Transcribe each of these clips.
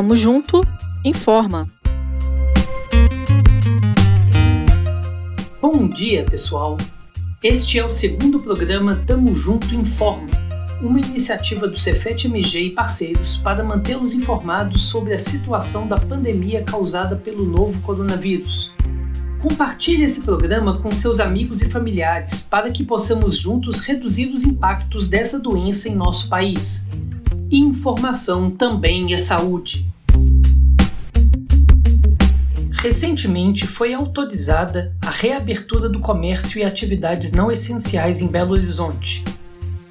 Tamo junto, informa. Bom dia, pessoal. Este é o segundo programa Tamo Junto Informa, uma iniciativa do Cefet MG e parceiros para mantê-los informados sobre a situação da pandemia causada pelo novo coronavírus. Compartilhe esse programa com seus amigos e familiares para que possamos juntos reduzir os impactos dessa doença em nosso país. Informação também é saúde. Recentemente foi autorizada a reabertura do comércio e atividades não essenciais em Belo Horizonte.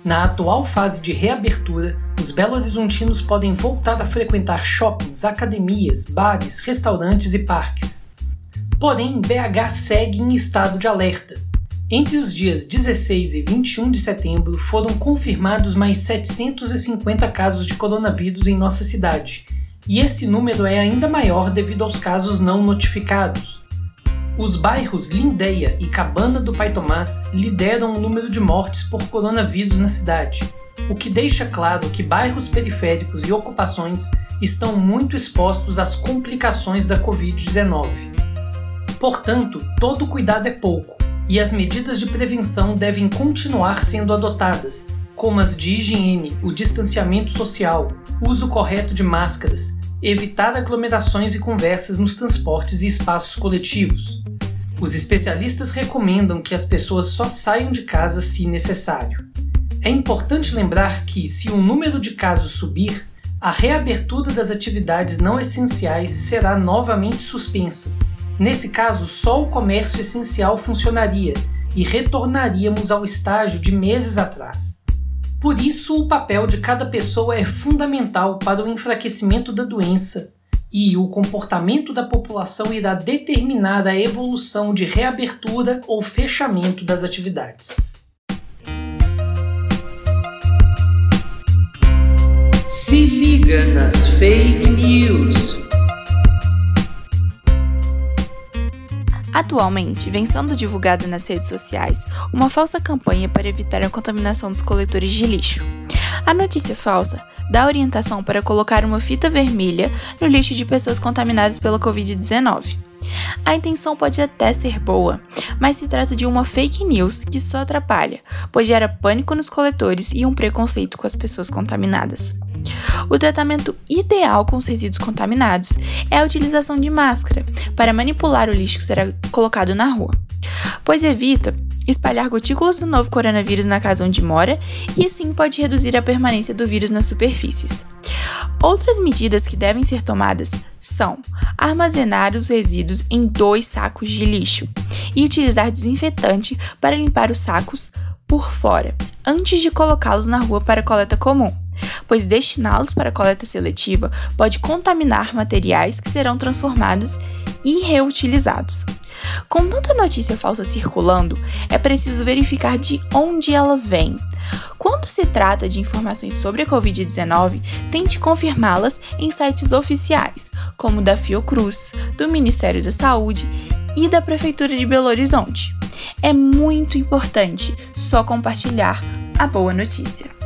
Na atual fase de reabertura, os belo-horizontinos podem voltar a frequentar shoppings, academias, bares, restaurantes e parques. Porém, BH segue em estado de alerta. Entre os dias 16 e 21 de setembro foram confirmados mais 750 casos de coronavírus em nossa cidade, e esse número é ainda maior devido aos casos não notificados. Os bairros Lindeia e Cabana do Pai Tomás lideram o número de mortes por coronavírus na cidade, o que deixa claro que bairros periféricos e ocupações estão muito expostos às complicações da Covid-19. Portanto, todo cuidado é pouco e as medidas de prevenção devem continuar sendo adotadas, como as de higiene, o distanciamento social, uso correto de máscaras, evitar aglomerações e conversas nos transportes e espaços coletivos. Os especialistas recomendam que as pessoas só saiam de casa se necessário. É importante lembrar que, se o número de casos subir, a reabertura das atividades não essenciais será novamente suspensa Nesse caso, só o comércio essencial funcionaria e retornaríamos ao estágio de meses atrás. Por isso, o papel de cada pessoa é fundamental para o enfraquecimento da doença e o comportamento da população irá determinar a evolução de reabertura ou fechamento das atividades. Se liga nas fake news. Atualmente, vem sendo divulgada nas redes sociais uma falsa campanha para evitar a contaminação dos coletores de lixo. A notícia falsa dá orientação para colocar uma fita vermelha no lixo de pessoas contaminadas pela Covid-19. A intenção pode até ser boa, mas se trata de uma fake news que só atrapalha, pois gera pânico nos coletores e um preconceito com as pessoas contaminadas. O tratamento ideal com os resíduos contaminados é a utilização de máscara para manipular o lixo que será colocado na rua, pois evita espalhar gotículas do novo coronavírus na casa onde mora e assim pode reduzir a permanência do vírus nas superfícies. Outras medidas que devem ser tomadas são armazenar os resíduos em dois sacos de lixo e utilizar desinfetante para limpar os sacos por fora, antes de colocá-los na rua para coleta comum pois destiná-los para coleta seletiva pode contaminar materiais que serão transformados e reutilizados. Com tanta notícia falsa circulando, é preciso verificar de onde elas vêm. Quando se trata de informações sobre a Covid-19, tente confirmá-las em sites oficiais, como da Fiocruz, do Ministério da Saúde e da Prefeitura de Belo Horizonte. É muito importante só compartilhar a boa notícia.